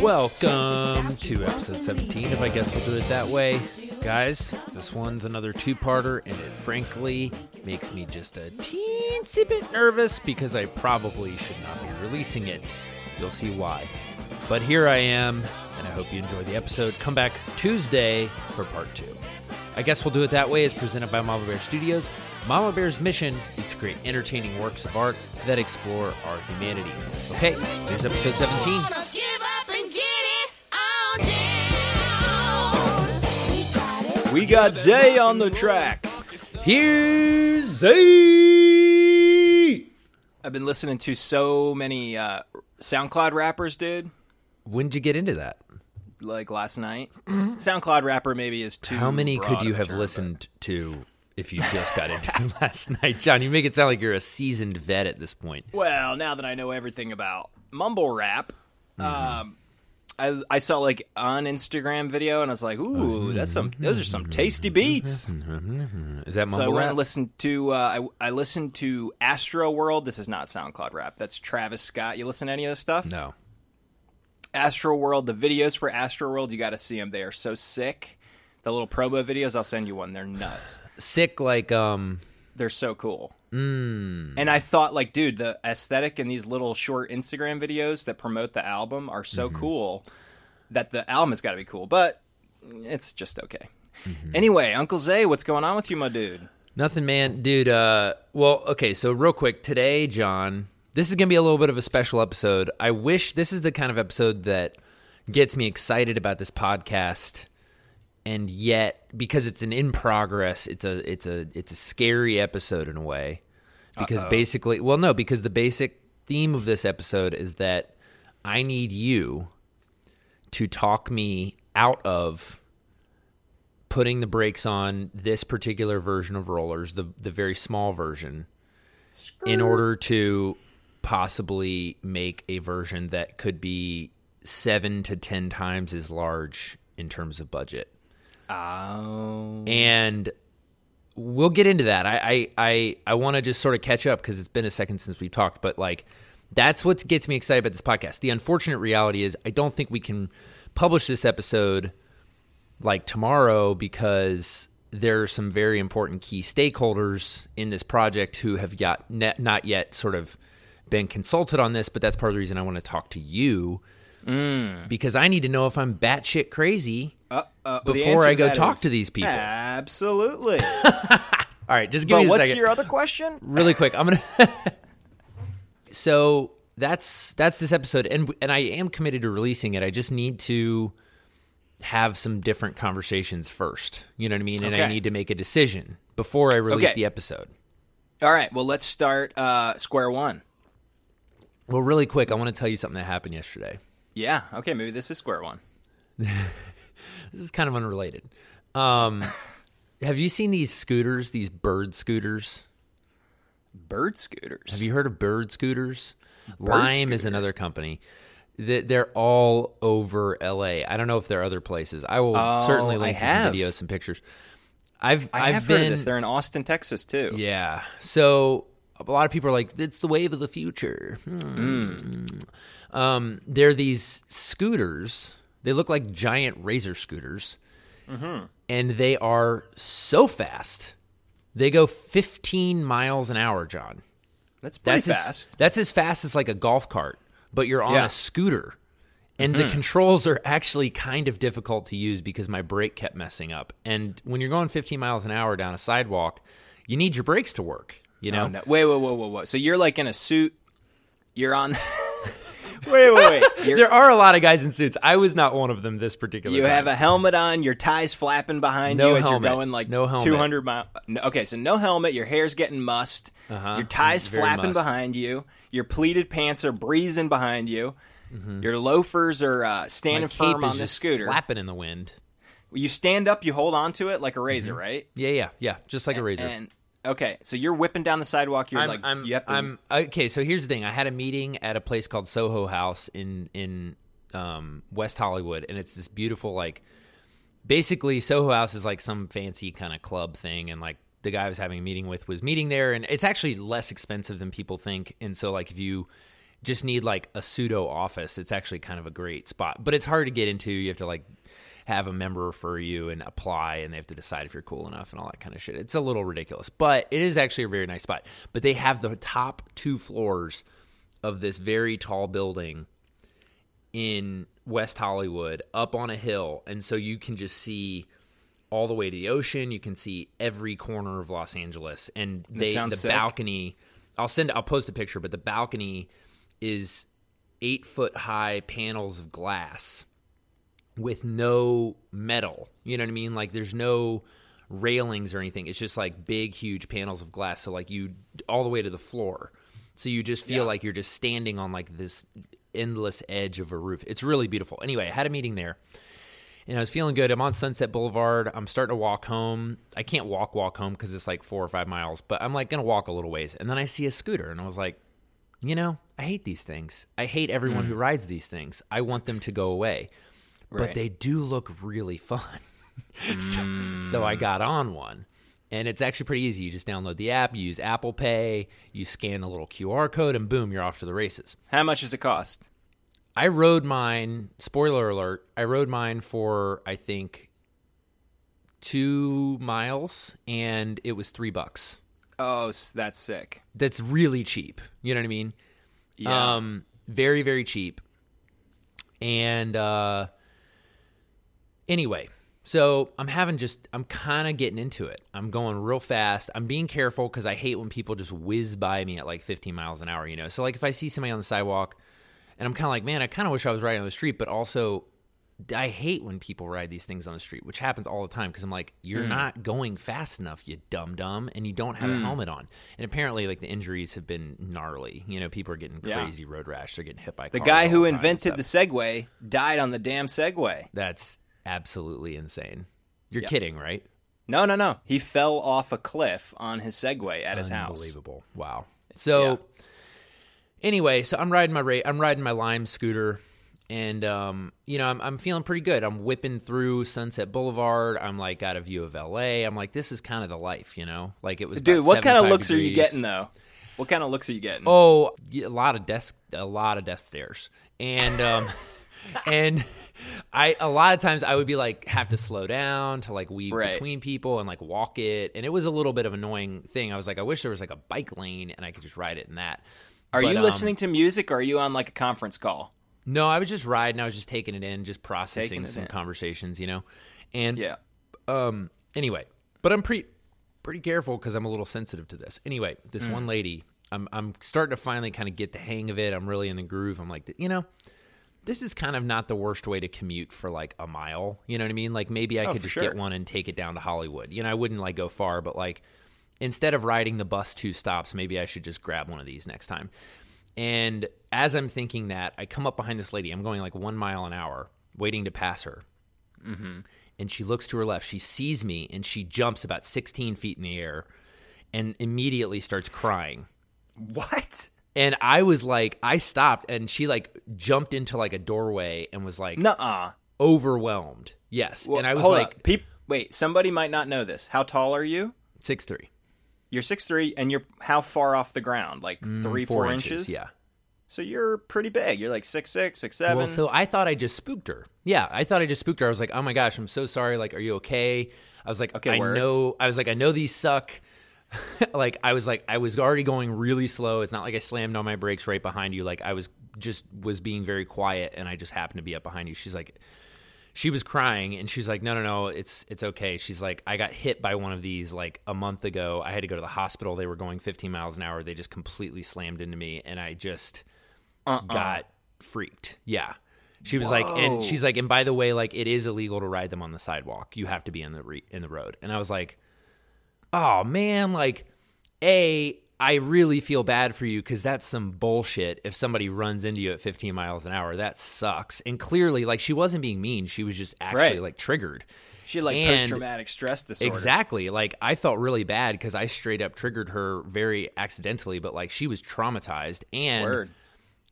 Welcome to episode 17 of I Guess We'll Do It That Way. Guys, this one's another two parter, and it frankly makes me just a teensy bit nervous because I probably should not be releasing it. You'll see why. But here I am, and I hope you enjoy the episode. Come back Tuesday for part two. I Guess We'll Do It That Way is presented by Mama Bear Studios. Mama Bear's mission is to create entertaining works of art that explore our humanity. Okay, here's episode 17. We got Zay on the track. Here's Zay. I've been listening to so many uh, SoundCloud rappers, dude. When did you get into that? Like last night, SoundCloud rapper maybe is too. How many broad could you have term, listened to if you just got into it last night? John, you make it sound like you're a seasoned vet at this point. Well, now that I know everything about mumble rap, Mm-hmm. um, I I saw like an Instagram video and I was like, ooh, that's some. Those are some tasty beats. Is that So I mumble went rap? and listened to. Uh, I I listened to Astro World. This is not SoundCloud rap. That's Travis Scott. You listen to any of this stuff? no. Astro World, the videos for Astro World, you got to see them. They are so sick. The little promo videos, I'll send you one. They're nuts. Sick like um They're so cool. Mm. And I thought, like, dude, the aesthetic in these little short Instagram videos that promote the album are so cool that the album has got to be cool. But it's just okay. Anyway, Uncle Zay, what's going on with you, my dude? Nothing, man, dude. Uh, well, okay. So real quick, today, John, this is gonna be a little bit of a special episode. I wish this is the kind of episode that gets me excited about this podcast, and yet because it's an in progress, it's a it's a it's a scary episode in a way. Because basically, well, no, because the basic theme of this episode is that I need you to talk me out of putting the brakes on this particular version of rollers, the the very small version, in order to possibly make a version that could be seven to ten times as large in terms of budget. Oh. And we'll get into that. I I I, I want to just sort of catch up because it's been a second since we've talked, but like that's what gets me excited about this podcast. The unfortunate reality is I don't think we can publish this episode like tomorrow because there are some very important key stakeholders in this project who have got net, not yet sort of been consulted on this, but that's part of the reason I want to talk to you mm. because I need to know if I'm batshit crazy. Uh, uh, Before I go talk is to these people. Absolutely. All right, just give but me a what's second. your other question? really quick. I'm gonna. so that's that's this episode, and and I am committed to releasing it. I just need to have some different conversations first. You know what I mean? And I need to make a decision before I release Okay. the episode. All right. Well, let's start uh, square one. Well, really quick, I want to tell you something that happened yesterday. Yeah. Okay. Maybe this is square one. This is kind of unrelated. Um, have you seen these scooters? These bird scooters? Bird scooters. Have you heard of bird scooters? Lime is another company. Th- They're all over LA. I don't know if there are other places. I will Oh, certainly I link to have. some videos, some pictures. I've I have have been heard of this. They're in Austin, Texas, too. yeah. So a lot of people are like, "It's the wave of the future." Hmm. Um, they're these scooters. They look like giant razor scooters, Mm-hmm. and they are so fast. They go 15 miles an hour, John. That's pretty That's fast. As, that's as fast as like a golf cart, but you're on Yeah. Mm-hmm. a scooter. And the controls are actually kind of difficult to use because my brake kept messing up. And when you're going 15 miles an hour down a sidewalk, you need your brakes to work. You know, Oh, no. Wait, wait, wait, wait, wait. So you're like in a suit. You're on. wait, wait, wait. There are a lot of guys in suits. I was not one of them this particular. you time. have a helmet on. Your tie's flapping behind No you as helmet. you're going like No helmet. 200 miles. No, okay, so no helmet. Your hair's getting mussed. Uh-huh. Your tie's Very flapping mussed. behind you. Your pleated pants are breezing behind you. Mm-hmm. Your loafers are uh, standing firm on the scooter. flapping in the wind. You stand up, you hold on to it like a razor, right? Yeah, yeah, yeah. Just like a Mm-hmm. razor. And okay, so you're whipping down the sidewalk. You're I'm, like, I'm, you have to. I'm okay. So here's the thing: I had a meeting at a place called Soho House in in um, West Hollywood, and it's this beautiful like. Basically, Soho House is like some fancy kind of club thing, and like the guy I was having a meeting with was meeting there, and it's actually less expensive than people think. And so, like, if you just need like a pseudo office, it's actually kind of a great spot. But it's hard to get into. You have to like have a member refer you and apply, and they have to decide if you're cool enough and all that kind of shit. It's a little ridiculous, but it is actually a very nice spot. But they have the top two floors of this very tall building in West Hollywood up on a hill, and so you can just see all the way to the ocean. You can see every corner of Los Angeles, and they the sick. balcony. I'll send. I'll post a picture, but the balcony is eight foot high panels of glass with no metal. You know what I mean? Like there's no railings or anything. It's just like big, huge panels of glass. So like you all the way to the floor. So you just feel Yeah. like you're just standing on like this endless edge of a roof. It's really beautiful. Anyway, I had a meeting there. And I was feeling good. I'm on Sunset Boulevard. I'm starting to walk home. I can't walk walk home because it's like four or five miles, but I'm like gonna walk a little ways. And then I see a scooter, and I was like, you know, I hate these things. I hate everyone hmm. who rides these things. I want them to go away. But they do look really fun. so, so I got on one. And it's actually pretty easy. You just download the app, you use Apple Pay, you scan a little QR code, and boom, you're off to the races. How much does it cost? I rode mine, spoiler alert, I rode mine for, I think, two miles, and it was three bucks. Oh, that's sick. That's really cheap. You know what I mean? Yeah. Um, very, very cheap. And uh, anyway, so I'm having just, I'm kind of getting into it. I'm going real fast. I'm being careful because I hate when people just whiz by me at like 15 miles an hour, you know? So, like, if I see somebody on the sidewalk and I'm kind of like, man, I kind of wish I was riding on the street, but also, I hate when people ride these things on the street, which happens all the time because I'm like, you're hmm. not going fast enough, you dumb dumb, and you don't have a hmm. helmet on. And apparently, like the injuries have been gnarly. You know, people are getting Yeah. crazy road rash. They're getting hit by the guy who invented the. Segway died on the damn Segway. That's absolutely insane. You're Yeah. kidding, right? No, no, no. He fell off a cliff on his Segway at his house. Unbelievable. Wow. So anyway, so I'm riding my ra- I'm riding my Lime scooter and um, you know, I'm I'm feeling pretty good. I'm whipping through Sunset Boulevard. I'm like got a view of LA. I'm like this is kind of the life, you know? Like it was Dude, what kind of 75 looks are you getting though? What kind of looks are you getting? Oh, a lot of desk, a lot of death stares, and um, and I a lot of times I would be like have to slow down to like weave Right. between people and like walk it, and it was a little bit of an annoying thing. I was like, I wish there was like a bike lane and I could just ride it in that. are But, you um, listening to music or are you on like a conference call? No, I was just riding. I was just taking it in, just processing some in. conversations, you know. And Yeah. um anyway but i'm pretty pretty careful because i'm a little sensitive to this anyway this Mm. one lady i'm i'm starting to finally kind of get the hang of it i'm really in the groove i'm like you know this is kind of not the worst way to commute for like a mile you know what i mean like maybe i Oh, could just sure. get one and take it down to hollywood you know i wouldn't like go far but like instead of riding the bus two stops maybe i should just grab one of these next time and as i'm thinking that i come up behind this lady i'm going like one mile an hour waiting to pass her mm-hmm. and she looks to her left. She sees me and she jumps about 16 feet in the air and immediately starts crying. What? And I was like, I stopped and she like jumped into like a doorway and was like Nuh-uh. overwhelmed. Yes. Well, and I was like. Peop- wait, somebody might not know this. How tall are you? six three, You're six three, and you're how far off the ground? Like three, four, inches? Mm, Yeah. So you're pretty big. You're like six six, six seven. Well, so I thought I just spooked her. Yeah, I thought I just spooked her. I was like, "Oh my gosh, I'm so sorry. Like, are you okay?" I was like, Okay, I word. know." I was like, "I know these suck." like, I was like, I was already going really slow. It's not like I slammed on my brakes right behind you. Like, I was just was being very quiet, and I just happened to be up behind you. She's like, she was crying, and she's like, "No, no, no, it's it's okay." She's like, "I got hit by one of these like a month ago. I had to go to the hospital. They were going 15 miles an hour. They just completely slammed into me, and I just." Uh-uh. got freaked. Yeah. She was like, and she's like, and by the way, like it is illegal to ride them on the sidewalk. You have to be in the re- in the road. And I was like, oh man, like, a, I really feel bad for you because that's some bullshit. If somebody runs into you at 15 miles an hour, that sucks. And clearly, like, she wasn't being mean. She was just actually Right. like triggered. she had, like post traumatic stress disorder. Exactly. Like I felt really bad because I straight up triggered her very accidentally, but like she was traumatized and Word.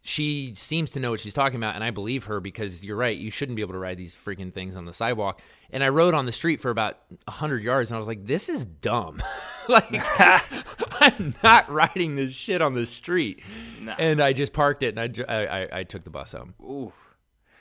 She seems to know what she's talking about, and I believe her because you're right. You shouldn't be able to ride these freaking things on the sidewalk. And I rode on the street for about hundred yards, and I was like, "This is dumb. like, I'm not riding this shit on the street." No. And I just parked it, and I, I, I, I took the bus home. Ooh,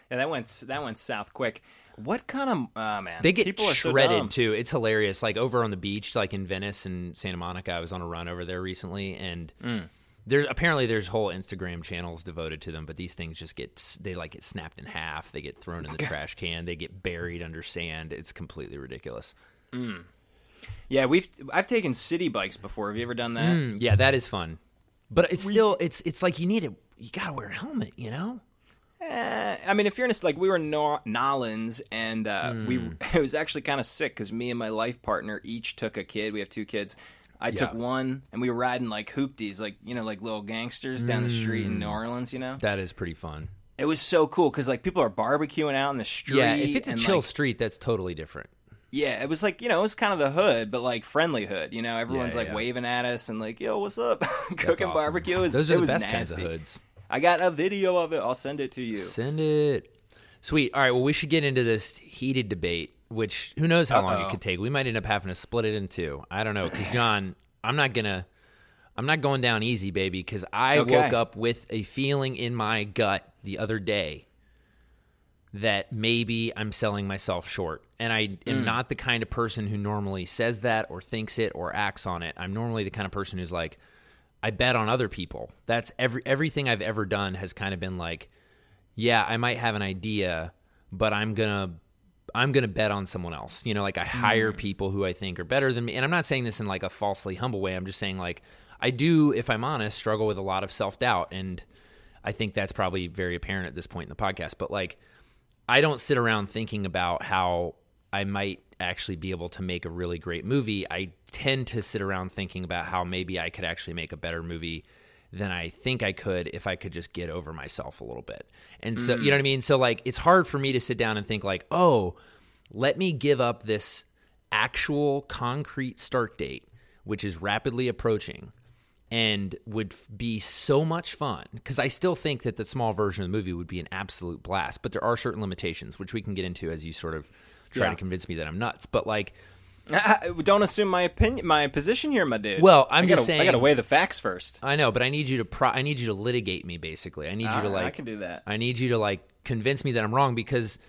yeah, that went that went south quick. What kind of oh man? They get People are so shredded too. It's hilarious. Like over on the beach, like in Venice and Santa Monica, I was on a run over there recently, and Mm. There's apparently there's whole Instagram channels devoted to them. But these things just get they like get snapped in half. They get thrown in the trash can. They get buried under sand. It's completely ridiculous. Yeah, we've I've taken city bikes before. Have you ever done that? Mm, yeah, that is fun. But it's still it's it's like you need it. You gotta wear a helmet. You know. Eh, I mean, if you're in a, like we were in Nor- Nolans, and uh, we Hmm. it was actually kind of sick because me and my life partner each took a kid. We have two kids. I took one, and we were riding like hoopties, like you know, like little gangsters down the street in New mm. Orleans. You know, That is pretty fun. it was so cool because like people are barbecuing out in the street. Yeah, if it's a and, chill like, street, that's totally different. yeah, it was like you know, it was kind of the hood, but like friendly hood. You know, everyone's yeah, like yeah. waving at us and like, "Yo, what's up?" Cooking awesome. barbecue. Was, Those are the best nasty. kinds of hoods. I got a video of it. I'll send it to you. Send it. Sweet. All right. Well, we should get into this heated debate, which who knows how long Uh-oh. it could take. We might end up having to split it in two. I don't know. Because, John, I'm not going to. I'm not going down easy, baby, because I Okay. woke up with a feeling in my gut the other day that maybe I'm selling myself short. And I am hmm. not the kind of person who normally says that or thinks it or acts on it. I'm normally the kind of person who's like, I bet on other people. That's every everything I've ever done has kind of been like, yeah, I might have an idea, but I'm gonna I'm gonna bet on someone else. You know, like I hire mm. people who I think are better than me. And I'm not saying this in like a falsely humble way. I'm just saying like I do, if I'm honest, struggle with a lot of self doubt, and I think that's probably very apparent at this point in the podcast. But like, I don't sit around thinking about how I might actually be able to make a really great movie. I tend to sit around thinking about how maybe I could actually make a better movie than I think I could if I could just get over myself a little bit. And so, you mm. know what I mean? So, like, it's hard for me to sit down and think, like, oh, let me give up this actual concrete start date, which is rapidly approaching and would f- be so much fun because I still think that the small version of the movie would be an absolute blast, but there are certain limitations which we can get into as you sort of try Yeah. to convince me that I'm nuts. But like, Don't assume my opinion, my position here, my dude. Well, I'm I gotta, just saying- I gotta weigh the facts first. I know, but I need you to pro- I need you to litigate me basically. I need you to Uh, like I can do that. I need you to like convince me that I'm wrong because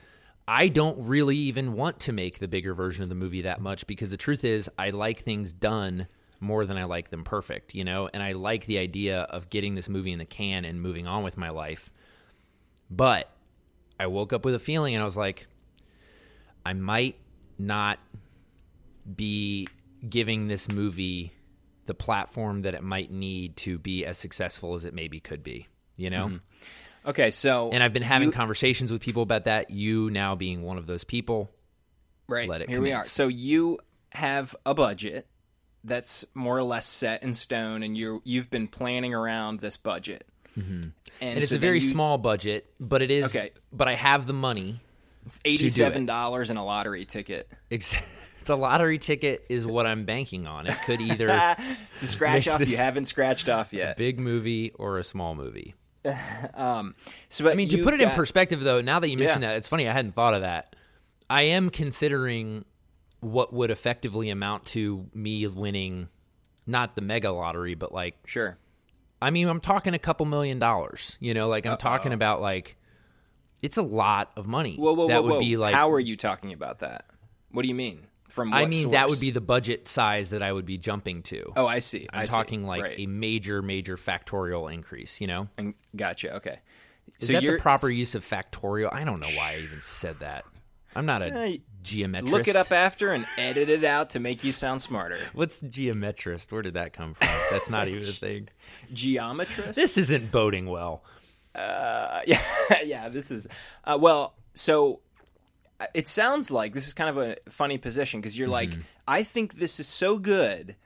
I don't really even want to make the bigger version of the movie that much because the truth is I like things done more than I like them perfect, you know? And I like the idea of getting this movie in the can and moving on with my life. But I woke up with a feeling and I was like I might not be giving this movie the platform that it might need to be as successful as it maybe could be, you know? Okay, so And I've been having you- conversations with people about that, you now being one of those people. right let it here we are. So you have a budget that's more or less set in stone, and you you've been planning around this budget. Mm-hmm. And it's so a very you- small budget, but it is Okay. but I have the money. It's eighty-seven dollars in a lottery ticket. Ex- the lottery ticket is what I'm banking on. It could either It's a scratch off you haven't scratched off yet. big movie or a small movie. Um, so, but I mean, to put it in perspective, though, now that you mention Yeah. that, it's funny. I hadn't thought of that. I am considering what would effectively amount to me winning, not the mega lottery, but like, sure. I mean, I'm talking a couple million dollars. You know, like I'm talking about like, it's a lot of money. Whoa, whoa, that whoa, would whoa. be like, How are you talking about that? What do you mean? From I mean, that would be the budget size that I would be jumping to. Oh, I see. I'm I see. talking like Right. a major, major factorial increase. You know, And- Gotcha. Okay. is So that the proper use of factorial? I don't know why I even said that. I'm not a Eh, geometrist. Look it up after and edit it out to make you sound smarter. What's geometrist? Where did that come from? That's not even a thing. Geometrist. This isn't boding well. Uh, yeah, yeah. This is uh, well. So uh, it sounds like this is kind of a funny position because you're like, Mm-hmm. I think this is so good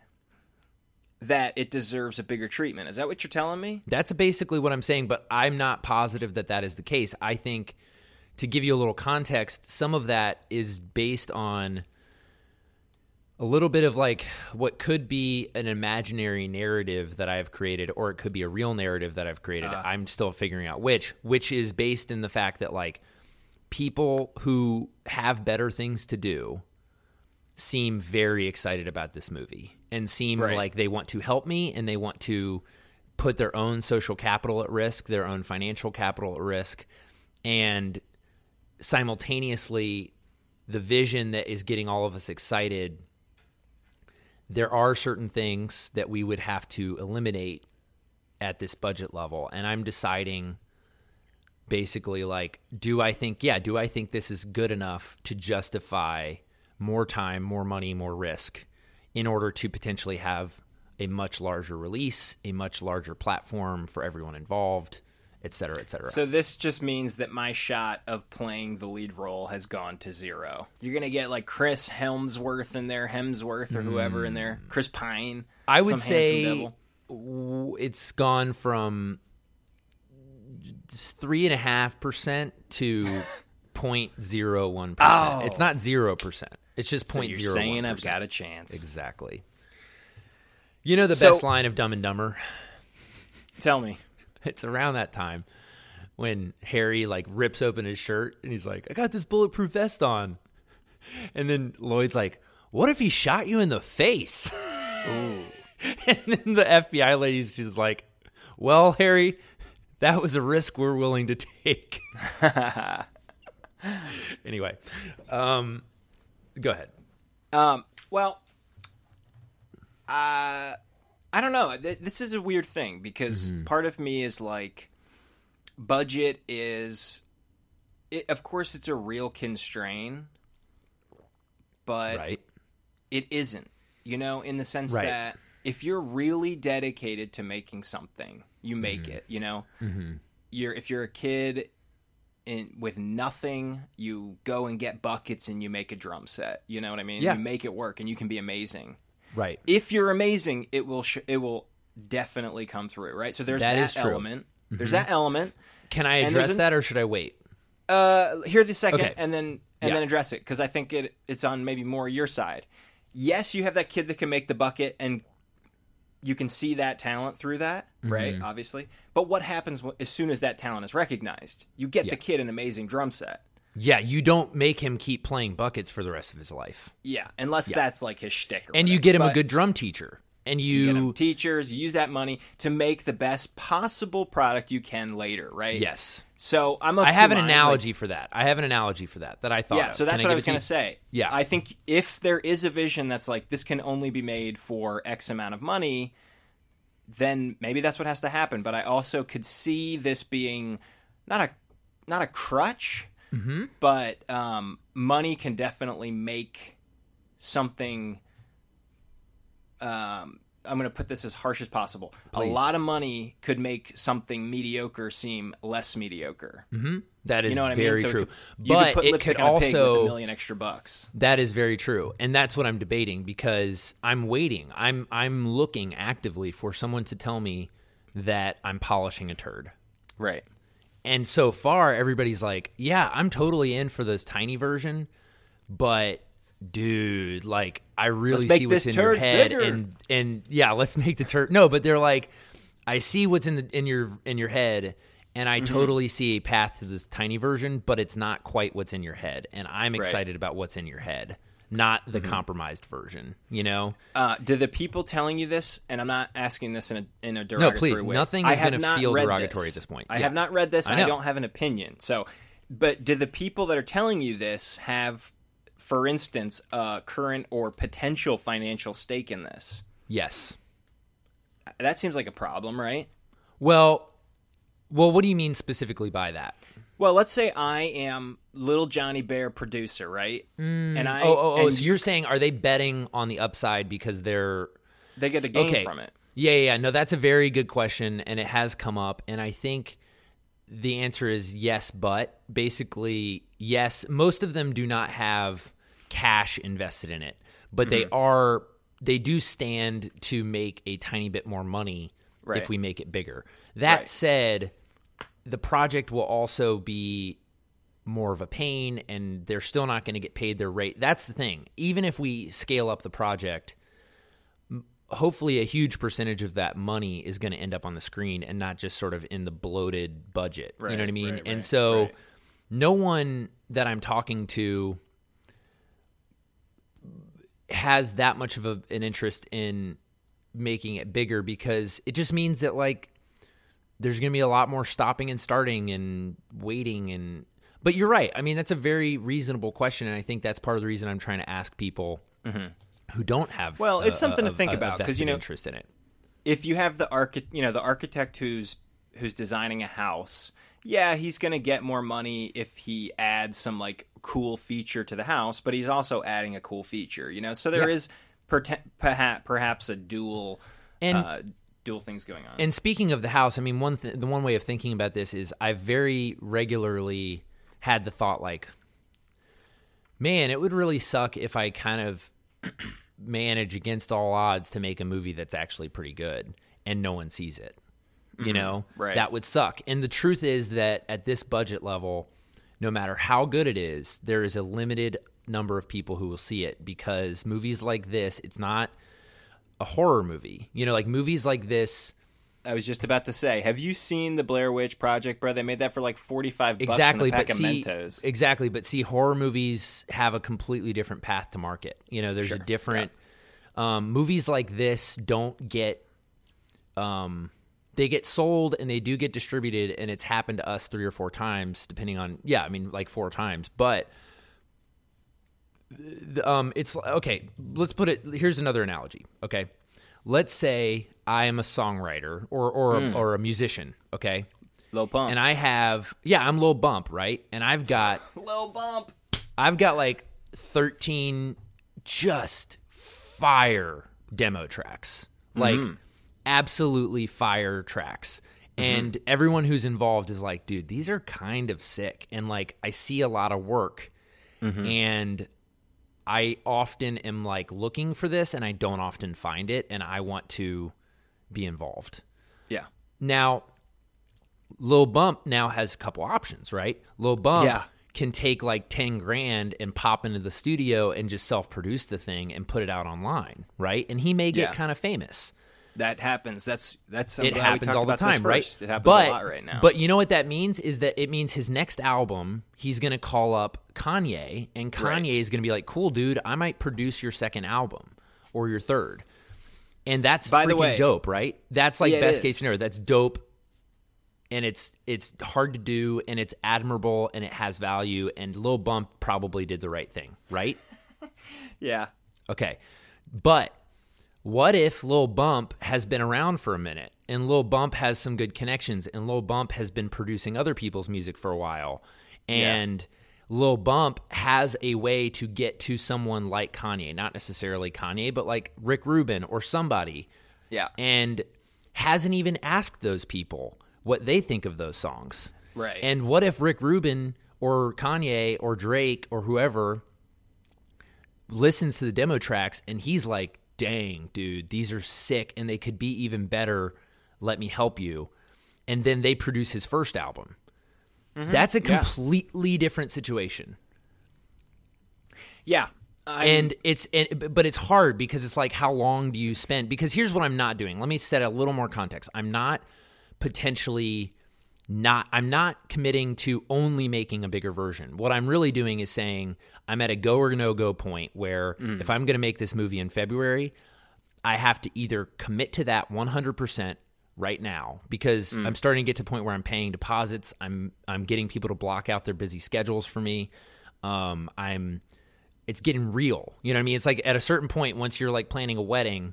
that it deserves a bigger treatment. Is that what you're telling me? That's basically what I'm saying, but I'm not positive that that is the case. I think, to give you a little context, some of that is based on a little bit of like what could be an imaginary narrative that I've created, or it could be a real narrative that I've created. I'm still figuring out which, which is based in the fact that like people who have better things to do seem very excited about this movie and seem Right. like they want to help me and they want to put their own social capital at risk, their own financial capital at risk, and simultaneously the vision that is getting all of us excited there are certain things that we would have to eliminate at this budget level and i'm deciding basically like do i think yeah do i think this is good enough to justify more time more money more risk in order to potentially have a much larger release a much larger platform for everyone involved et cetera et cetera So this just means that my shot of playing the lead role has gone to zero. You're gonna get like Chris Helmsworth in there, Hemsworth or whoever in there, Chris Pine. Mm. I would some say it's gone from three and a half percent to point zero one percent. Oh. It's not zero percent. It's just So point you're zero saying I've got a chance. Exactly. You know the So- best line of Dumb and Dumber? Tell me. It's around that time when Harry like rips open his shirt and he's like, "I got this bulletproof vest on," and then Lloyd's like, "What if he shot you in the face?" and then the FBI lady's just like, "Well, Harry, that was a risk we're willing to take." anyway, um, go ahead. Um, well, uh, I don't know. Th- This is a weird thing because Mm-hmm. part of me is like, budget is, it, of course, it's a real constraint, but Right. it isn't. You know, in the sense Right. that if you're really dedicated to making something, you make Mm-hmm. it. You know, you're if you're a kid in with nothing, you go and get buckets and you make a drum set. You know what I mean? Yeah. You make it work and you can be amazing. Right. If you're amazing, it will sh- it will definitely come through, right? So there's That true. Mm-hmm. element. There's that element. Can I address an- that or should I wait? Uh, here the second, Okay. and then and Yeah. then address it because I think it it's on maybe more your side. Yes, you have that kid that can make the bucket, and you can see that talent through that, right? Mm-hmm. Obviously, but what happens as soon as that talent is recognized? You get Yeah. the kid an amazing drum set. Yeah, you don't make him keep playing buckets for the rest of his life. Yeah, unless that's like his shtick. And you get him a good drum teacher. And you, you teachers. You use that money to make the best possible product you can later, right? yes. So I'm. I have an minds, like- analogy for that. I have an analogy for that that I thought Yeah, of. so that's Can what I give was going to say. Yeah. I think if there is a vision that's like this can only be made for X amount of money, then maybe that's what has to happen. But I also could see this being not a not a crutch, Mm-hmm. but um, money can definitely make something. Um, I'm going to put this as harsh as possible. Please. A lot of money could make something mediocre seem less mediocre. That is You know what I very mean? So true. could- but could it could also a a million extra bucks. That is very true. And that's what I'm debating because I'm waiting. I'm I'm looking actively for someone to tell me that I'm polishing a turd. Right. And so far everybody's like, "Yeah, I'm totally in for this tiny version." But dude, like I really Let's see what's in your head bigger. and and yeah, let's make the turd. No, but they're like I see what's in the in your in your head and I Mm-hmm. totally see a path to this tiny version, but it's not quite what's in your head. And I'm excited about what's in your head, not the Mm-hmm. compromised version, you know? Uh, do the people telling you this, and I'm not asking this in a in a derogatory no, please, way. nothing is gonna feel derogatory this. at this point. I Yeah. have not read this. I and I, don't have an opinion. So, but do the people that are telling you this have, for instance, a current or potential financial stake in this? Yes. That seems like a problem, right? Well, well, what do you mean specifically by that? Well, let's say I am little Johnny Bear producer, right? Mm. and I Oh, oh, oh! So you're saying are they betting on the upside because they're they get a gain okay from it. Yeah, yeah, yeah. No, that's a very good question, and it has come up, and I think the answer is yes, but basically yes. Most of them do not have cash invested in it, but they Mm-hmm. are. They do stand to make a tiny bit more money Right. if we make it bigger. That Right. said, the project will also be more of a pain and they're still not going to get paid their rate. That's the thing. Even if we scale up the project, hopefully a huge percentage of that money is going to end up on the screen and not just sort of in the bloated budget. you know what I mean? right, and right, so right. no one that I'm talking to has that much of a, an interest in making it bigger because it just means that like there's going to be a lot more stopping and starting and waiting and but you're right i mean that's a very reasonable question and i think that's part of the reason i'm trying to ask people who don't have Mm-hmm. Well, it's something a- to think a- a about, 'cause, you know- interest in it if you have the archi- you know the architect who's who's designing a house yeah he's going to get more money if he adds some like cool feature to the house but he's also adding a cool feature you know so there Yeah. is perta- perha- perhaps a dual And- uh, dual things going on And speaking of the house, I mean, one th- the one way of thinking about this is I very regularly had the thought like, man, it would really suck if I kind of manage against all odds to make a movie that's actually pretty good and no one sees it. You know, Right. that would suck. And the truth is that at this budget level, no matter how good it is, there is a limited number of people who will see it because movies like this, it's not a horror movie. You know, like movies like this. i was just about to say have you seen the blair witch project bro they made that for like 45 bucks exactly and a pack but of see mentos exactly but see horror movies have a completely different path to market you know there's a different um, movies like this don't get um, they get sold and they do get distributed and it's happened to us three or four times depending on yeah i mean like four times. But um, it's okay let's put it here's another analogy okay? Let's say i am a songwriter or or, a, or a musician okay? Low pump. And I have yeah, I'm low Bump, right? And I've got low bump. I've got like 13 just fire demo tracks. Like absolutely fire tracks. Mm-hmm. And everyone who's involved is like, dude, these are kind of sick. And like I see a lot of work mm-hmm. and I often am like looking for this and I don't often find it and I want to be involved. yeah Now, Lil Bump now has a couple options, right? Lil Bump Yeah. can take like 10 grand and pop into the studio and just self produce the thing and put it out online, right? And he may get Yeah. kind of famous. That happens that's that's It happens all the time, right? it happens but, a lot right now But you know what that means is that it means his next album, he's going to call up Kanye, and Kanye Right. is going to be like, cool, dude, I might produce your second album or your third. And that's By the freaking way- dope, right? That's like Yeah, best case scenario. That's dope. And it's it's hard to do and it's admirable and it has value and Lil Bump probably did the right thing, right? yeah Okay. But what if Lil Bump has been around for a minute and Lil Bump has some good connections and Lil Bump has been producing other people's music for a while and Lil Bump has a way to get to someone like Kanye, not necessarily Kanye, but like Rick Rubin or somebody yeah and hasn't even asked those people what they think of those songs. Right. And what if Rick Rubin or Kanye or Drake or whoever listens to the demo tracks and he's like, dang, dude, these are sick and they could be even better. Let me help you. And then they produce his first album. That's a Mm-hmm. Yeah. completely different situation. Yeah. I, and it's and, but it's hard because it's like how long do you spend because here's what i'm not doing let me set a little more context i'm not potentially not i'm not committing to only making a bigger version. What i'm really doing is saying i'm at a go or no go point where if i'm going to make this movie in february i have to either commit to that 100% right now because i'm starting to get to the point where i'm paying deposits. I'm i'm getting people to block out their busy schedules for me. Um, i'm it's getting real. You know what I mean? It's like at a certain point, once you're like planning a wedding,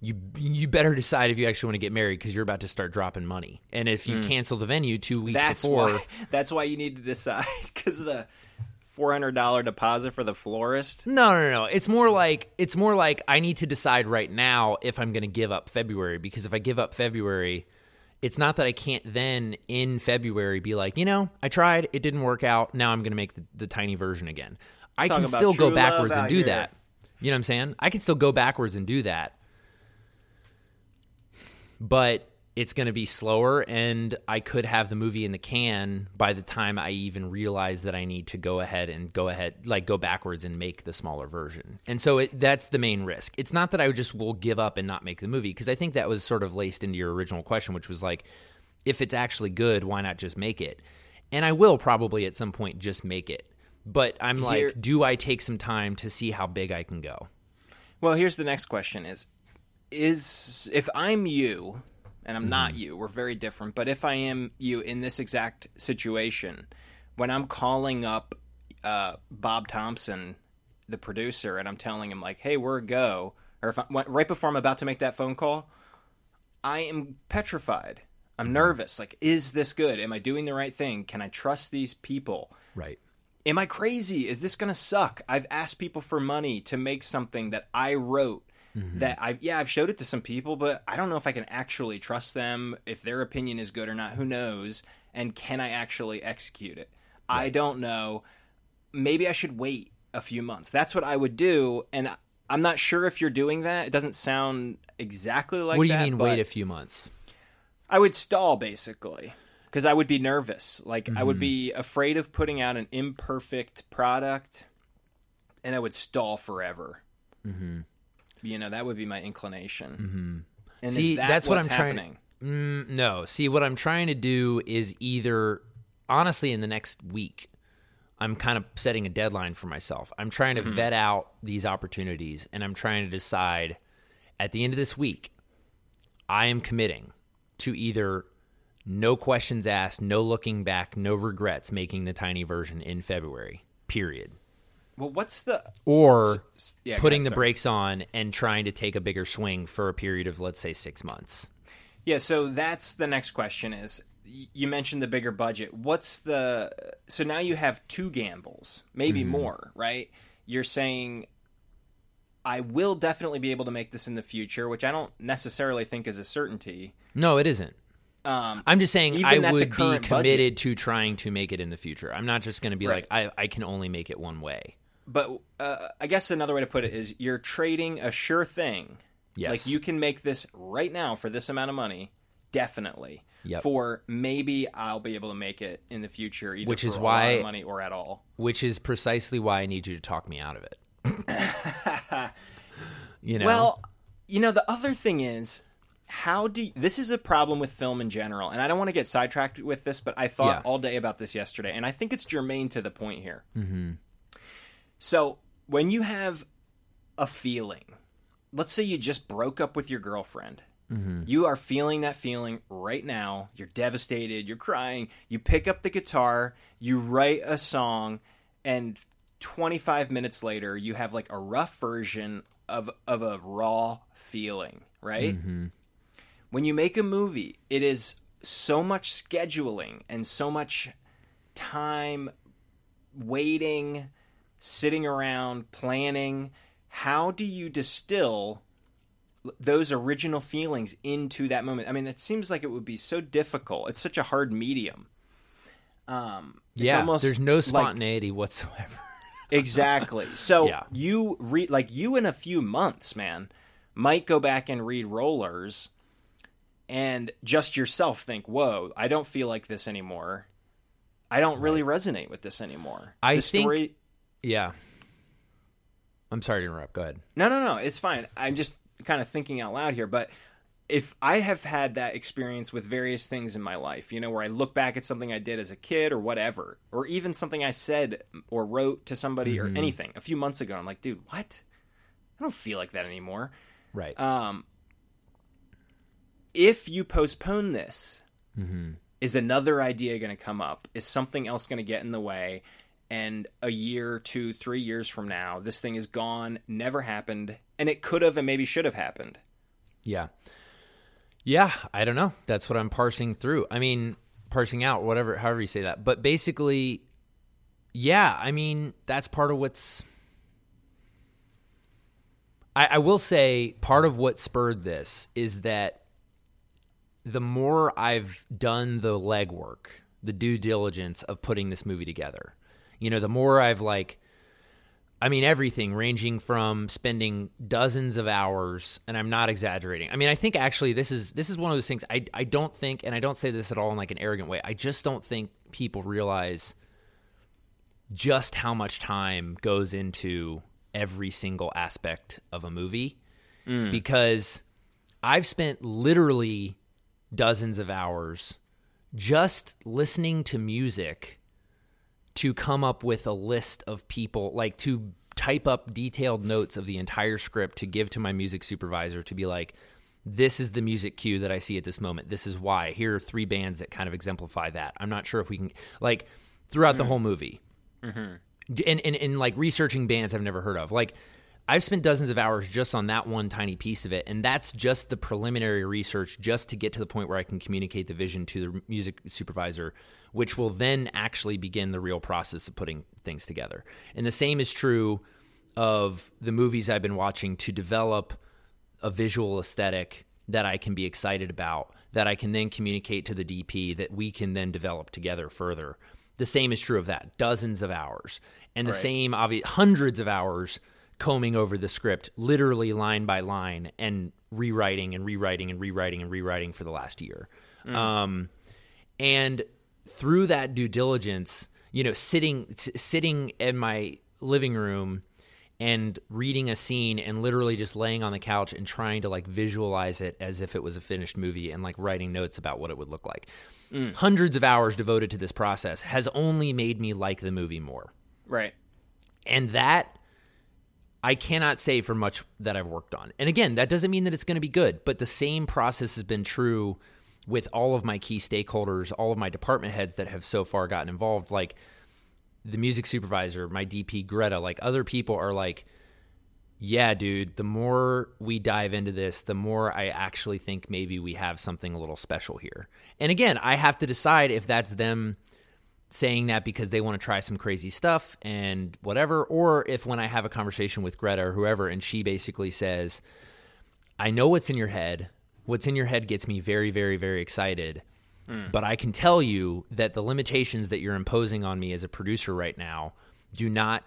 you you better decide if you actually want to get married because you're about to start dropping money. And if you hmm. cancel the venue two weeks that's before, why that's why you need to decide because the four hundred dollar deposit for the florist. no, no, no, it's more like it's more like I need to decide right now if I'm going to give up February because if I give up February, it's not that I can't then in February be like, you know, I tried, it didn't work out. Now I'm going to make the, the tiny version again. I Talking can still go backwards and do here. that. You know what I'm saying? I can still go backwards and do that. But it's going to be slower and I could have the movie in the can by the time I even realize that I need to go ahead and go ahead like go backwards and make the smaller version. And so it, that's the main risk. It's not that I just will give up and not make the movie because I think that was sort of laced into your original question which was like if it's actually good, why not just make it? And I will probably at some point just make it. But I'm like, do I take some time to see how big I can go? Well, here's the next question: is is if I'm you and I'm Mm-hmm. not you, we're very different. But if I am you in this exact situation, when I'm calling up uh, Bob Thompson, the producer, and I'm telling him like, "Hey, we're a go," or if I, right before I'm about to make that phone call, I am petrified. I'm Mm-hmm. nervous. Like, is this good? Am I doing the right thing? Can I trust these people? Right. am I crazy? Is this gonna suck? I've asked people for money to make something that I wrote. That I yeah I've showed it to some people, but I don't know if I can actually trust them. If their opinion is good or not, who knows? And can I actually execute it? I don't know. Maybe I should wait a few months. That's what I would do, and I- I'm not sure if you're doing that. It doesn't sound exactly like what do you that, mean wait a few months? I would stall basically because I would be nervous. Like I Mm-hmm. would be afraid of putting out an imperfect product, and I would stall forever. Mm-hmm. You know that would be my inclination. Mm-hmm. And See, is that that's what I'm trying- Mm, no. See, what I'm trying to do is either, honestly, in the next week, I'm kind of setting a deadline for myself. I'm trying to vet out these opportunities and I'm trying to decide at the end of this week, I am committing to either no questions asked, no looking back, no regrets making the tiny version in February, period. Well, what's the Or yeah, putting ahead, the sorry. brakes on and trying to take a bigger swing for a period of, let's say, six months. Yeah, so that's the next question is you mentioned the bigger budget. What's the so now you have two gambles, maybe more, right? You're saying I will definitely be able to make this in the future, which I don't necessarily think is a certainty. No, it isn't. Um, I'm just saying I would be committed to trying to make it in the future. I'm not just going to be Right. like I, I can only make it one way. But uh, I guess another way to put it is you're trading a sure thing. Yes. Like you can make this right now for this amount of money, definitely. Yep. For maybe I'll be able to make it in the future, either Which for is a lot why- of money or at all. Which is precisely why I need you to talk me out of it. you know. Well, you know, the other thing is, how do you, this is a problem with film in general, and I don't want to get sidetracked with this, but I thought Yeah. all day about this yesterday, and I think it's germane to the point here. Mm-hmm. So when you have a feeling, let's say you just broke up with your girlfriend. Mm-hmm. You are feeling that feeling right now. You're devastated. You're crying. You pick up the guitar. You write a song, and 25 minutes later, you have like a rough version of of a raw feeling, right? Mm-hmm. When you make a movie, it is so much scheduling and so much time waiting, sitting around, planning. How do you distill those original feelings into that moment? I mean, it seems like it would be so difficult. It's such a hard medium. Um, yeah, almost there's no like- spontaneity whatsoever. exactly. So Yeah. you read like you in a few months, man, might go back and read Rollers, and just yourself think, "Whoa, I don't feel like this anymore. I don't really resonate with this anymore." I the think- story. Yeah. I'm sorry to interrupt. Go ahead. No, no, no. It's fine. I'm just kind of thinking out loud here, but if I have had that experience with various things in my life, you know, where I look back at something I did as a kid or whatever, or even something I said or wrote to somebody or anything a few months ago, I'm like, dude, what? I don't feel like that anymore. Right. Um, if you postpone this, is another idea going to come up? Is something else going to get in the way? And a year, two, three years from now, this thing is gone, never happened, and it could have and maybe should have happened. Yeah. Yeah, I don't know. That's what I'm parsing through. I mean, parsing out, whatever, however you say that. But basically, yeah, I mean, that's part of what's. I, I will say part of what spurred this is that the more I've done the legwork, the due diligence of putting this movie together, you know, the more I've like I mean, everything ranging from spending dozens of hours, and I'm not exaggerating. I mean, I think actually this is this is one of those things. I I don't think, and I don't say this at all in like an arrogant way. I just don't think people realize just how much time goes into every single aspect of a movie mm. because I've spent literally dozens of hours just listening to music to come up with a list of people, like to type up detailed notes of the entire script to give to my music supervisor to be like, this is the music cue that I see at this moment. This is why. Here are three bands that kind of exemplify that. I'm not sure if we can, like, throughout the mm-hmm. whole movie. Mm-hmm. And, and, and like researching bands I've never heard of. Like, I've spent dozens of hours just on that one tiny piece of it, and that's just the preliminary research just to get to the point where I can communicate the vision to the music supervisor, which will then actually begin the real process of putting things together. And the same is true of the movies I've been watching to develop a visual aesthetic that I can be excited about, that I can then communicate to the DP, that we can then develop together further. The same is true of that, dozens of hours. And the Right. same, obvi- hundreds of hours combing over the script, literally line by line, and rewriting and rewriting and rewriting and rewriting for the last year. Um, and through that due diligence, you know, sitting sitting in my living room and reading a scene and literally just laying on the couch and trying to like visualize it as if it was a finished movie and like writing notes about what it would look like. Mm. Hundreds of hours devoted to this process has only made me like the movie more. Right. And that I cannot say for much that I've worked on. And again, that doesn't mean that it's going to be good, but the same process has been true with all of my key stakeholders, all of my department heads that have so far gotten involved. Like the music supervisor, my DP Greta, like other people are like, yeah, dude, the more we dive into this, the more I actually think maybe we have something a little special here. And again, I have to decide if that's them saying that because they want to try some crazy stuff and whatever, or if when I have a conversation with Greta or whoever, and she basically says, I know what's in your head. What's in your head gets me very, very, very excited. Hmm. But I can tell you that the limitations that you're imposing on me as a producer right now do not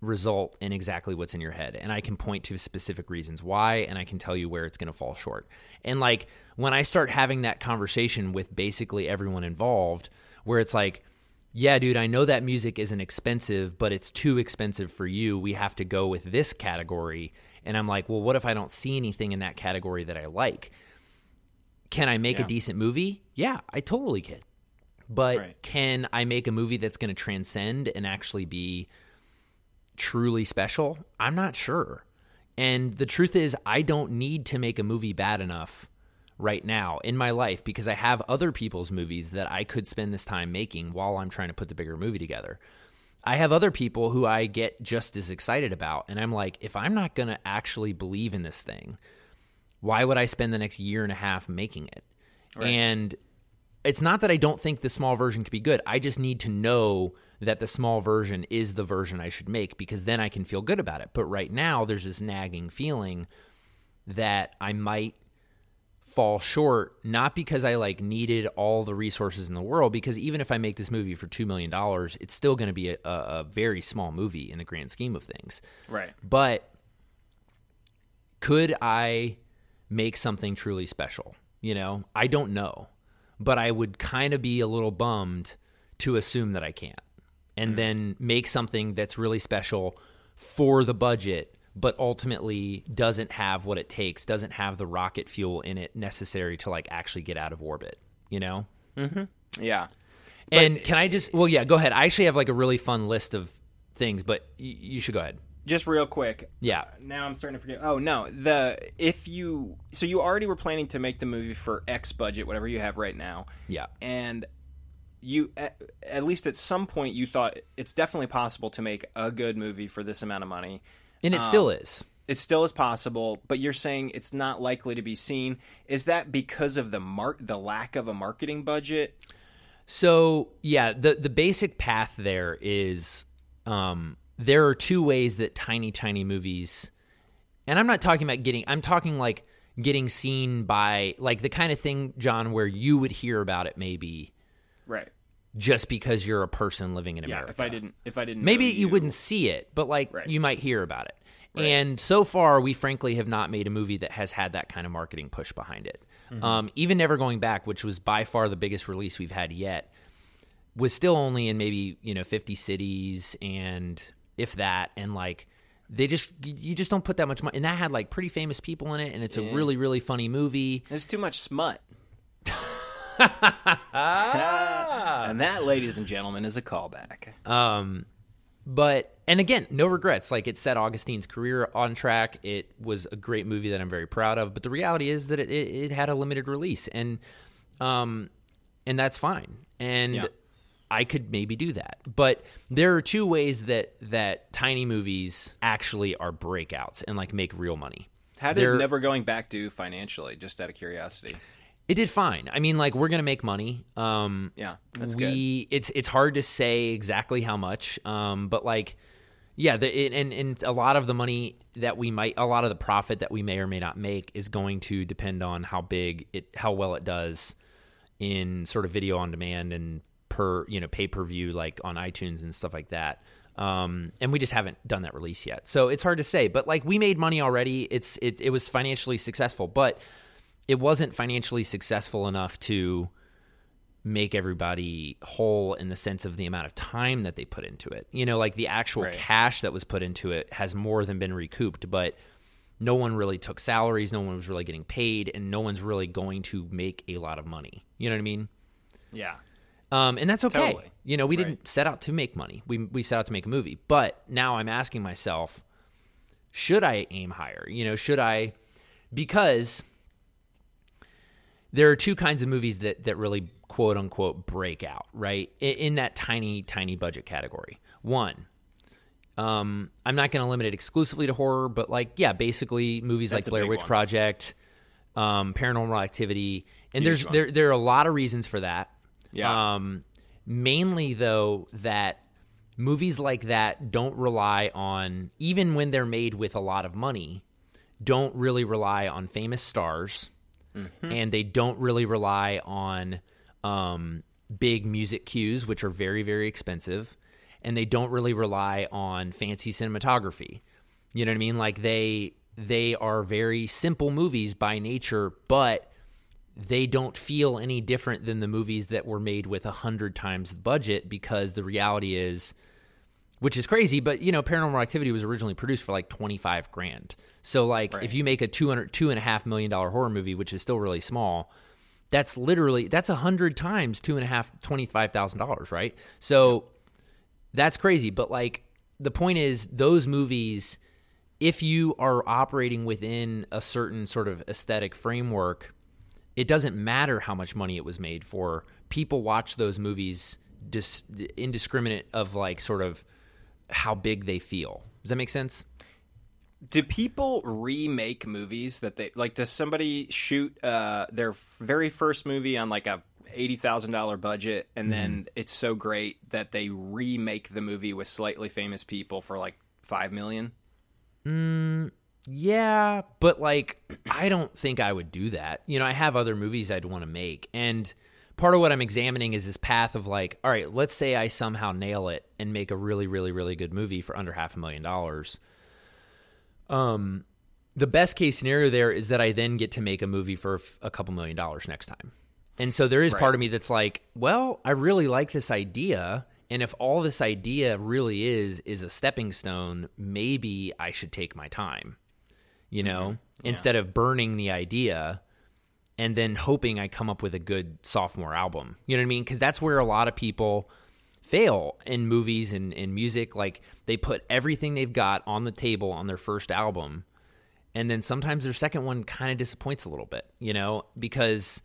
result in exactly what's in your head. And I can point to specific reasons why, and I can tell you where it's going to fall short. And like when I start having that conversation with basically everyone involved, where it's like, yeah, dude, I know that music isn't expensive, but it's too expensive for you. We have to go with this category. And I'm like, well, what if I don't see anything in that category that I like? Can I make a decent movie? Yeah, I totally can. But Right. can I make a movie that's going to transcend and actually be truly special? I'm not sure. And the truth is, I don't need to make a movie bad enough right now in my life because I have other people's movies that I could spend this time making while I'm trying to put the bigger movie together. I have other people who I get just as excited about. And I'm like, if I'm not going to actually believe in this thing, why would I spend the next year and a half making it? And it's not that I don't think the small version could be good. I just need to know that the small version is the version I should make because then I can feel good about it. But right now, there's this nagging feeling that I might fall short, not because I like needed all the resources in the world, because even if I make this movie for $2 million, it's still going to be a, a very small movie in the grand scheme of things. Right. But could I make something truly special? You know, I don't know, but I would kind of be a little bummed to assume that I can't and mm. then make something that's really special for the budget, but ultimately doesn't have what it takes, doesn't have the rocket fuel in it necessary to like actually get out of orbit, you know? Mm-hmm. Yeah. and can I just, well, yeah, go ahead. I actually have like a really fun list of things, but y- you should go ahead. Just real quick. Yeah. Now I'm starting to forget. Oh no, the if you so you already were planning to make the movie for X budget, whatever you have right now, Yeah. and you at, at least at some point you thought it's definitely possible to make a good movie for this amount of money. And it still is. It still is possible, but you're saying it's not likely to be seen. Is that because of the mar- the lack of a marketing budget? So yeah, the the basic path there is um, there are two ways that tiny tiny movies, and I'm not talking about getting. I'm talking like getting seen by like the kind of thing, John, where you would hear about it maybe Right. just because you're a person living in Yeah, America. if I didn't, if I didn't, Maybe know you, wouldn't see it, but like Right. you might hear about it. And so far, we frankly have not made a movie that has had that kind of marketing push behind it. Mm-hmm. Um, even Never Going Back, which was by far the biggest release we've had yet, was still only in maybe you know 50 cities and if that, and like they just you just don't put that much money. And that had like pretty famous people in it, and it's a really really funny movie. There's too much smut. Ah. and that, ladies and gentlemen, is a callback. Um, but and again no regrets like it set augustine's career on track it was a great movie that i'm very proud of but the reality is that it, it, it had a limited release and um and that's fine and Yeah. I could maybe do that but there are two ways that that tiny movies actually are breakouts and like make real money How did They're- Never Going Back do financially? Just out of curiosity. it did fine i mean like we're gonna make money um Yeah, that's good. we it's it's hard to say exactly how much um but like yeah the it, and and a lot of the money that we might a lot of the profit that we may or may not make is going to depend on how big it how well it does in sort of video on demand and per you know pay per view like on iTunes and stuff like that um and we just haven't done that release yet so it's hard to say but like we made money already it's it, it was financially successful but it wasn't financially successful enough to make everybody whole in the sense of the amount of time that they put into it. You know, like the actual Right. cash that was put into it has more than been recouped, but no one really took salaries, no one was really getting paid, and no one's really going to make a lot of money. You know what I mean? Yeah. Um, and that's okay. Totally. You know, we Right. didn't set out to make money. We we set out to make a movie. But now I'm asking myself, should I aim higher? You know, should I because there are two kinds of movies that that really quote unquote break out, right? In, in that tiny tiny budget category. One, um, I'm not going to limit it exclusively to horror, but like yeah, basically movies That's like Blair Witch one. Project, um, Paranormal Activity, and Huge there's one. there there are a lot of reasons for that. Yeah. Um, mainly though that movies like that don't rely on even when they're made with a lot of money, don't really rely on famous stars, and they don't really rely on um, big music cues, which are very very expensive, and they don't really rely on fancy cinematography. You know what I mean? Like they they are very simple movies by nature, but they don't feel any different than the movies that were made with a hundred times the budget because the reality is which is crazy but you know paranormal activity was originally produced for like 25 grand. So like if you make a 200 two and a half million dollar horror movie which is still really small that's literally that's a hundred times two and a half twenty five thousand dollars right? So that's crazy but like the point is those movies if you are operating within a certain sort of aesthetic framework it doesn't matter how much money it was made for. People watch those movies dis- indiscriminate of like sort of how big they feel. Does that make sense? Do people remake movies that they like? Does somebody shoot uh, their very first movie on like a eighty thousand dollar budget, and then it's so great that they remake the movie with slightly famous people for like five million? Yeah, but like I don't think I would do that. You know, I have other movies I'd want to make and part of what I'm examining is this path of like, all right, let's say I somehow nail it and make a really really really good movie for under half a million dollars. Um the best case scenario there is that I then get to make a movie for a couple million dollars next time. And so there is part of me that's like, well, I really like this idea. And if all this idea really is is a stepping stone, maybe I should take my time, you know, mm-hmm. instead of burning the idea and then hoping I come up with a good sophomore album. You know what I mean? Because that's where a lot of people fail in movies and, and music. Like they put everything they've got on the table on their first album. And then sometimes their second one kind of disappoints a little bit, you know, because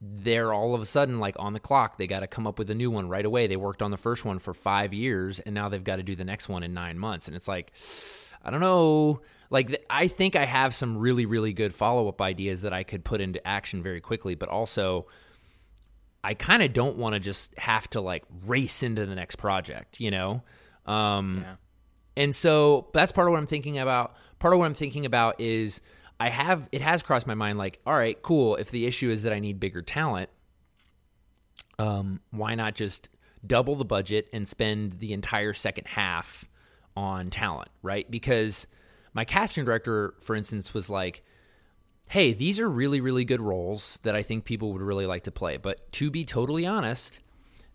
they're all of a sudden like on the clock. They got to come up with a new one right away. They worked on the first one for five years and now they've got to do the next one in nine months. And it's like, I don't know. Like, th- I think I have some really, really good follow up ideas that I could put into action very quickly, but also I kind of don't want to just have to like race into the next project, you know? Um, Yeah. and so that's part of what I'm thinking about. Part of what I'm thinking about is I have it has crossed my mind like, all right, cool. If the issue is that I need bigger talent, um, why not just double the budget and spend the entire second half on talent, right? Because my casting director, for instance, was like, hey, these are really, really good roles that I think people would really like to play. But to be totally honest,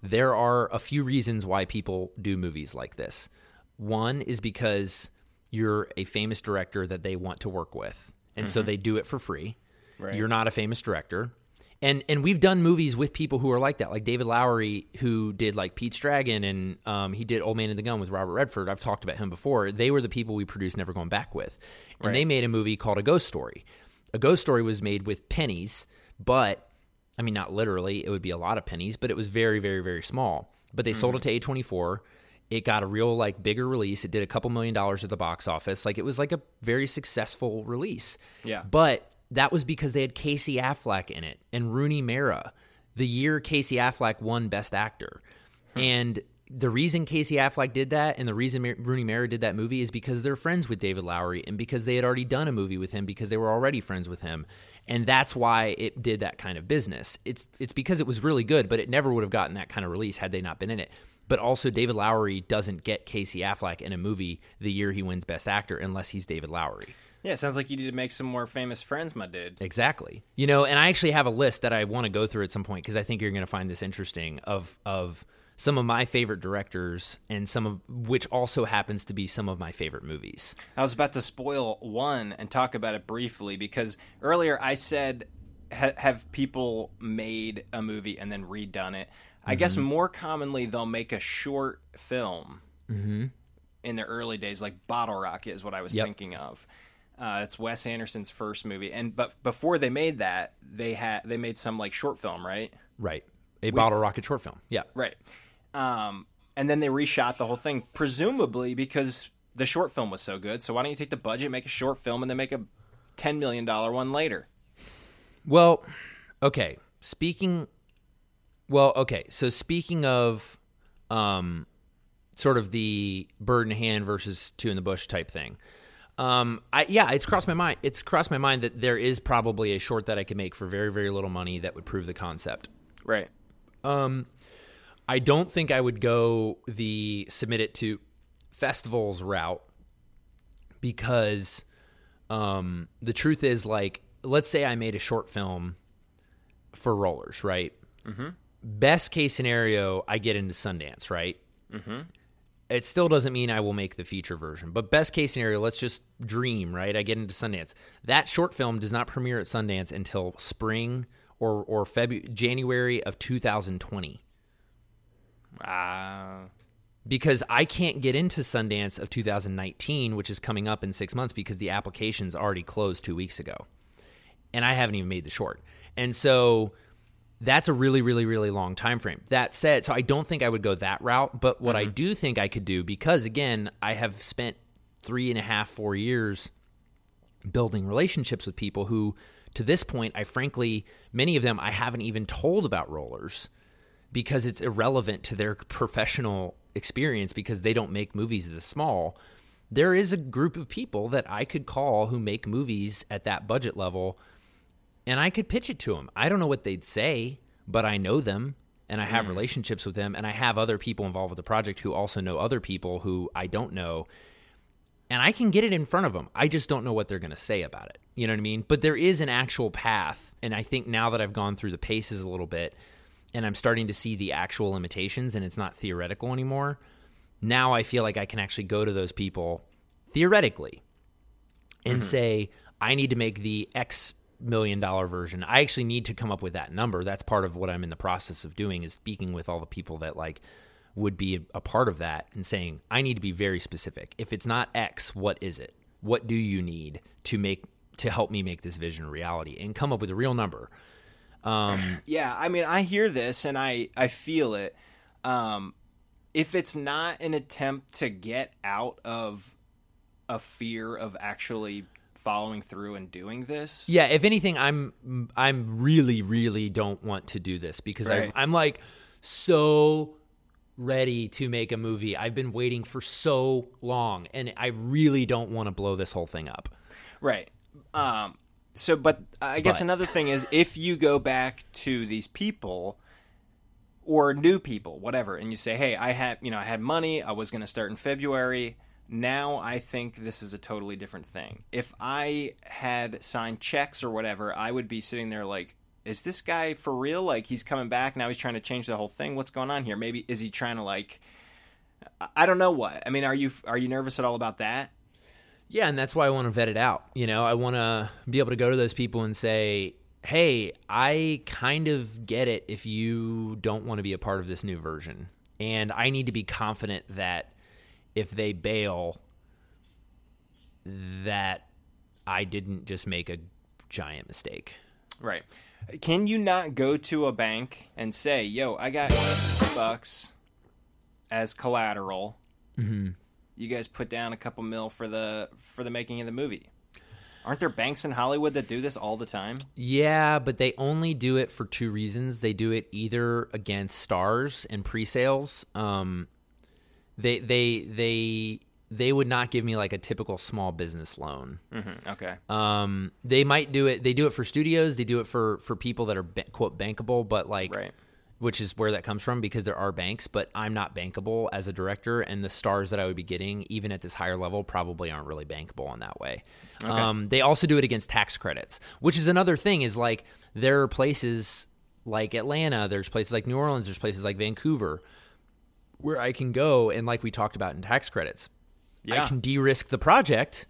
there are a few reasons why people do movies like this. One is because you're a famous director that they want to work with, and so mm-hmm. they do it for free. Right. You're not a famous director. And and we've done movies with people who are like that, like David Lowery, who did like Pete's Dragon, and um, he did Old Man and the Gun with Robert Redford. I've talked about him before. They were the people we produced Never Going Back with, and they made a movie called A Ghost Story. A Ghost Story was made with pennies, but I mean, not literally, it would be a lot of pennies, but it was very, very, very small. But they sold it to A24. It got a real, like, bigger release. It did a couple million dollars at the box office. Like, it was like a very successful release. Yeah. But that was because they had Casey Affleck in it and Rooney Mara, the year Casey Affleck won Best Actor. And the reason Casey Affleck did that and the reason Rooney Mara did that movie is because they're friends with David Lowery and because they had already done a movie with him because they were already friends with him. And that's why it did that kind of business. It's it's because it was really good, but it never would have gotten that kind of release had they not been in it. But also David Lowery doesn't get Casey Affleck in a movie the year he wins Best Actor unless he's David Lowery. Yeah, it sounds like you need to make some more famous friends, my dude. Exactly. You know, and I actually have a list that I want to go through at some point because I think you're going to find this interesting of of some of my favorite directors and some of which also happens to be some of my favorite movies. I was about to spoil one and talk about it briefly because earlier I said ha- have people made a movie and then redone it. I guess mm-hmm. more commonly they'll make a short film mm-hmm. in the early days, like Bottle Rocket is what I was Yep. thinking of. Uh, it's Wes Anderson's first movie, and but before they made that, they had they made some like short film, right? Right. A bottle rocket short film. Yeah. Right. Um, and then they reshot the whole thing, presumably because the short film was so good. So why don't you take the budget, make a short film, and then make a ten million dollar one later? Well, okay. Speaking well, okay. So speaking of um sort of the bird in hand versus two in the bush type thing. Um I yeah, it's crossed my mind. It's crossed my mind that there is probably a short that I could make for very very little money that would prove the concept. Right. Um, I don't think I would go the submit it to festivals route because um, the truth is, like, let's say I made a short film for rollers, right? Mm-hmm. Best case scenario, I get into Sundance, right? Mm-hmm. It still doesn't mean I will make the feature version, but best case scenario, let's just dream, right? I get into Sundance. That short film does not premiere at Sundance until spring or or February, January of 2020 Ah. because I can't get into Sundance of 2019, which is coming up in six months because the application's already closed two weeks ago, and I haven't even made the short, and so that's a really, really, really long time frame. That said, so I don't think I would go that route, but what I mm-hmm. do think I could do because again, I have spent three and a half, four years building relationships with people who, to this point, I frankly, many of them I haven't even told about rollers because it's irrelevant to their professional experience because they don't make movies this small. There is a group of people that I could call who make movies at that budget level and I could pitch it to them. I don't know what they'd say, but I know them and I have mm. relationships with them and I have other people involved with the project who also know other people who I don't know and I can get it in front of them. I just don't know what they're going to say about it. You know what I mean? But there is an actual path, and I think now that I've gone through the paces a little bit, and I'm starting to see the actual limitations, and it's not theoretical anymore. Now I feel like I can actually go to those people theoretically and mm-hmm. say, I need to make the X million dollar version. I actually need to come up with that number. That's part of what I'm in the process of doing is speaking with all the people that like would be a part of that and saying, I need to be very specific. If it's not X, what is it? What do you need to make to help me make this vision a reality and come up with a real number? Yeah, I mean, I hear this and I I feel it. Um, if it's not an attempt to get out of a fear of actually following through and doing this, Yeah, if anything, I'm I'm really really don't want to do this because Right. I, I'm like so ready to make a movie. I've been waiting for so long, and I really don't want to blow this whole thing up. Right. Um, so, but I guess But- another thing is if you go back to these people, or new people, whatever, and you say, "Hey, I had, you know, I had money. I was going to start in February. Now I think this is a totally different thing. If I had signed checks or whatever, I would be sitting there like, is this guy for real? Like he's coming back now? He's trying to change the whole thing. What's going on here? Maybe is he trying to like? I- don't know what. I mean, are you are you nervous at all about that? Yeah, and that's why I want to vet it out. You know, I want to be able to go to those people and say, "Hey, I kind of get it if you don't want to be a part of this new version." And I need to be confident that if they bail that I didn't just make a giant mistake. Right. Can you not go to a bank and say, "Yo, I got bucks as collateral. Mm-hmm. You guys put down a couple mil for the for the making of the movie." Aren't there banks in Hollywood that do this all the time? Yeah, but they only do it for two reasons. They do it either against stars and pre-sales. Um, they they they they would not give me like a typical small business loan. Mm-hmm. Okay. Um, they might do it. They do it for studios. They do it for for people that are quote bankable, but like, Right. which is where that comes from because there are banks, but I'm not bankable as a director, and the stars that I would be getting, even at this higher level, probably aren't really bankable in that way. Um, they also do it against tax credits, which is another thing. Is like there are places like Atlanta, there's places like New Orleans, there's places like Vancouver where I can go and like we talked about in tax credits. Yeah. I can de-risk the project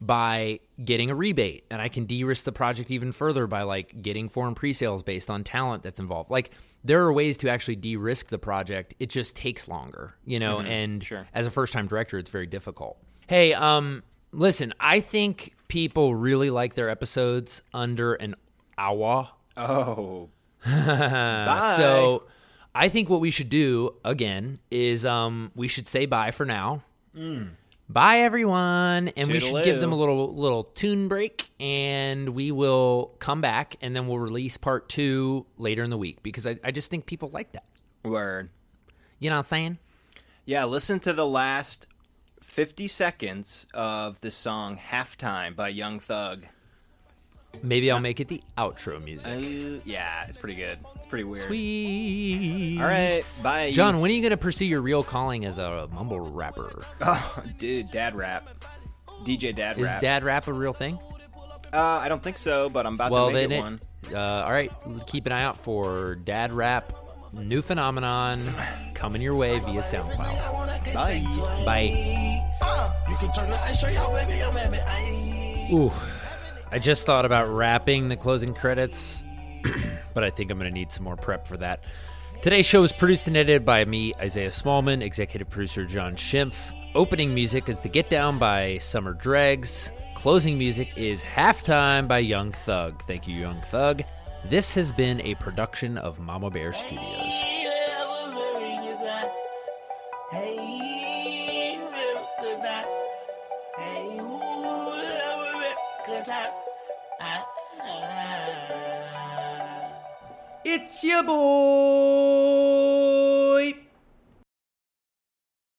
by getting a rebate and I can de-risk the project even further by like getting foreign pre-sales based on talent that's involved. Like there are ways to actually de-risk the project. It just takes longer, you know, and Sure. as a first-time director it's very difficult. Hey, um listen, I think people really like their episodes under an hour. Oh. Bye. So I think what we should do again is um we should say bye for now. Bye everyone, and we should give them a little little tune break, and we will come back, and then we'll release part two later in the week because I, I just think people like that. Word. You know what I'm saying? Yeah, listen to the last 50 seconds of the song Halftime by Young Thug. Maybe I'll make it the outro Uh, music. yeah, it's pretty good. It's pretty weird. Sweet. All right, bye. John, when are you going to pursue your real calling as a mumble rapper? Oh, dude, dad rap. DJ dad Is rap. Is dad rap a real thing? Uh, I don't think so, but I'm about well, to make it it, one. Uh, all right, keep an eye out for Dad Rap, new phenomenon coming your way via SoundCloud. Bye. Bye. You can turn the ice straight out, baby, I'm at me. Ooh, I just thought about wrapping the closing credits, but I think I'm going to need some more prep for that. Today's show is produced and edited by me, Isaiah Smallman, executive producer John Schimpf. Opening music is The Get Down by Summer Dregs. Closing music is Halftime by Young Thug. Thank you, Young Thug. This has been a production of Mama Bear Studios. Uh, uh, uh. It's your boy.